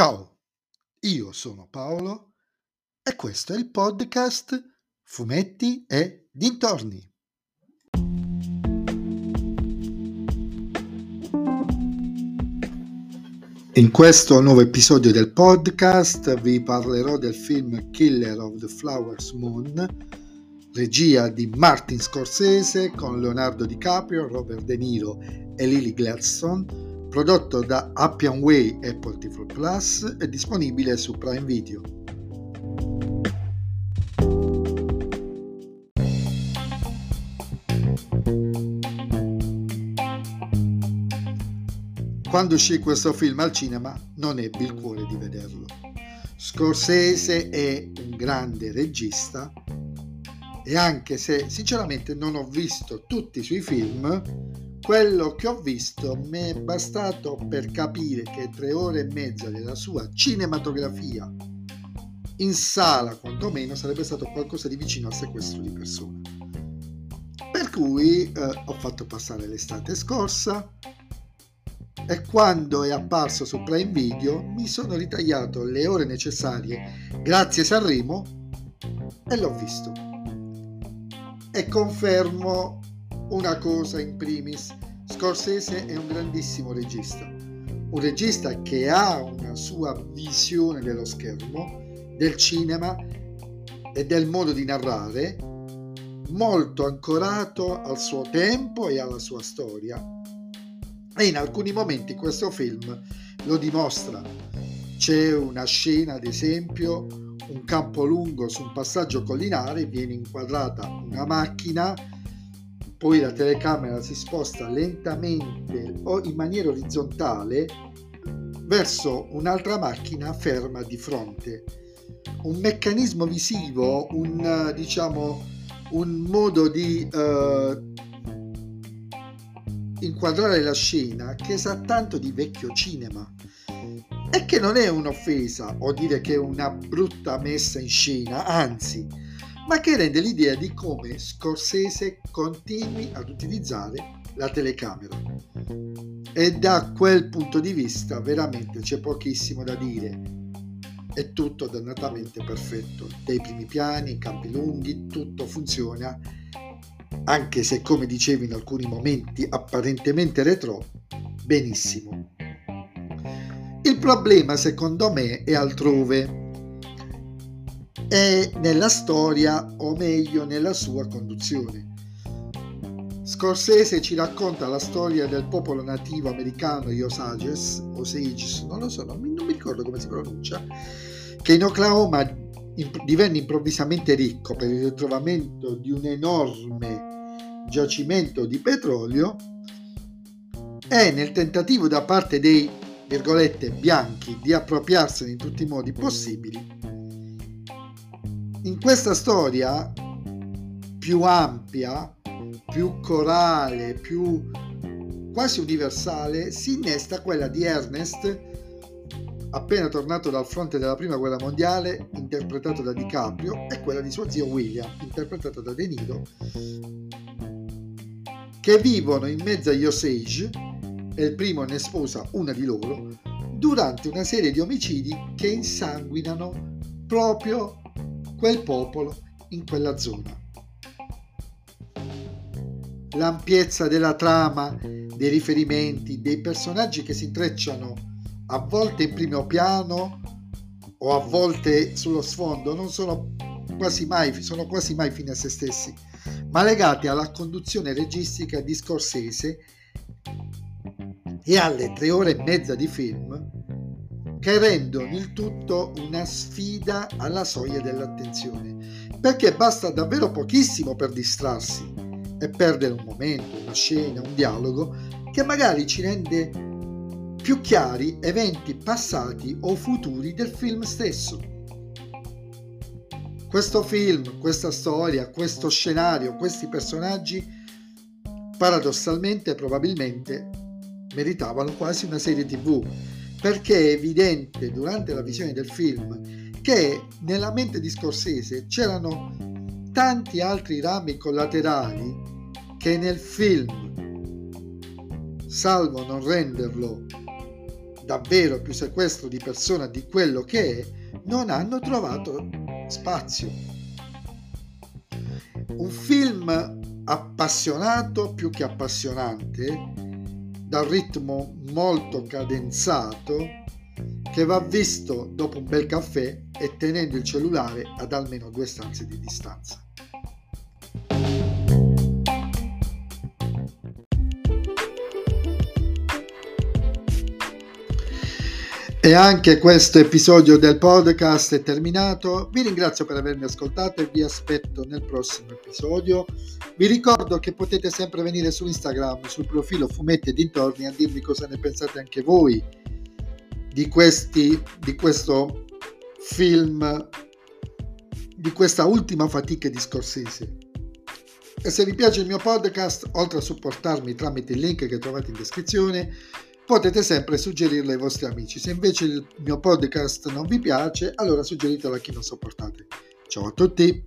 Ciao, io sono Paolo e questo è il podcast Fumetti e Dintorni. In questo nuovo episodio del podcast vi parlerò del film Killer of the Flowers Moon, regia di Martin Scorsese con Leonardo DiCaprio, Robert De Niro e Lily Gladstone prodotto da Appian Way Apple TV Plus e disponibile su Prime Video. Quando uscì questo film al cinema non ebbi il cuore di vederlo. Scorsese è un grande regista e anche se sinceramente non ho visto tutti i suoi film, quello che ho visto mi è bastato per capire che tre ore e mezza della sua cinematografia in sala quantomeno sarebbe stato qualcosa di vicino al sequestro di persone. Per cui eh, ho fatto passare l'estate scorsa e quando è apparso su Prime Video mi sono ritagliato le ore necessarie grazie Sanremo e l'ho visto. E confermo una cosa in primis, Scorsese è un grandissimo regista, un regista che ha una sua visione dello schermo, del cinema e del modo di narrare molto ancorato al suo tempo e alla sua storia. E in alcuni momenti questo film lo dimostra. C'è una scena, ad esempio, un campo lungo su un passaggio collinare, viene inquadrata una macchina poi la telecamera si sposta lentamente o in maniera orizzontale verso un'altra macchina ferma di fronte. Un meccanismo visivo, un diciamo un modo di uh, inquadrare la scena che sa tanto di vecchio cinema e che non è un'offesa o dire che è una brutta messa in scena, anzi ma che rende l'idea di come Scorsese continui ad utilizzare la telecamera. E da quel punto di vista veramente c'è pochissimo da dire. È tutto dannatamente perfetto. Dai primi piani, campi lunghi, tutto funziona, anche se come dicevo in alcuni momenti apparentemente retro, benissimo. Il problema secondo me è altrove è nella storia o meglio nella sua conduzione. Scorsese ci racconta la storia del popolo nativo americano Osages, Osages, non lo so, non mi ricordo come si pronuncia, che in Oklahoma divenne improvvisamente ricco per il ritrovamento di un enorme giacimento di petrolio e nel tentativo da parte dei virgolette bianchi di appropriarsene in tutti i modi possibili in questa storia più ampia, più corale, più quasi universale, si innesta quella di Ernest, appena tornato dal fronte della prima guerra mondiale, interpretato da DiCaprio, e quella di suo zio William, interpretato da De Niro, che vivono in mezzo agli Osage, e il primo ne sposa una di loro, durante una serie di omicidi che insanguinano proprio quel popolo in quella zona. L'ampiezza della trama, dei riferimenti, dei personaggi che si intrecciano a volte in primo piano o a volte sullo sfondo non sono quasi mai, sono quasi mai fine a se stessi, ma legati alla conduzione registica di Scorsese e alle tre ore e mezza di film che rendono il tutto una sfida alla soglia dell'attenzione, perché basta davvero pochissimo per distrarsi e perdere un momento, una scena, un dialogo che magari ci rende più chiari eventi passati o futuri del film stesso. Questo film, questa storia, questo scenario, questi personaggi, paradossalmente probabilmente meritavano quasi una serie tv perché è evidente durante la visione del film che nella mente di Scorsese c'erano tanti altri rami collaterali che nel film, salvo non renderlo davvero più sequestro di persona di quello che è, non hanno trovato spazio. Un film appassionato più che appassionante, dal ritmo molto cadenzato, che va visto dopo un bel caffè e tenendo il cellulare ad almeno due stanze di distanza. E anche questo episodio del podcast è terminato. Vi ringrazio per avermi ascoltato e vi aspetto nel prossimo episodio. Vi ricordo che potete sempre venire su Instagram, sul profilo Fumetti e dintorni a dirmi cosa ne pensate anche voi di, questi, di questo film, di questa ultima fatica di Scorsese. E se vi piace il mio podcast, oltre a supportarmi tramite il link che trovate in descrizione, potete sempre suggerirlo ai vostri amici. Se invece il mio podcast non vi piace, allora suggeritelo a chi non sopportate. Ciao a tutti!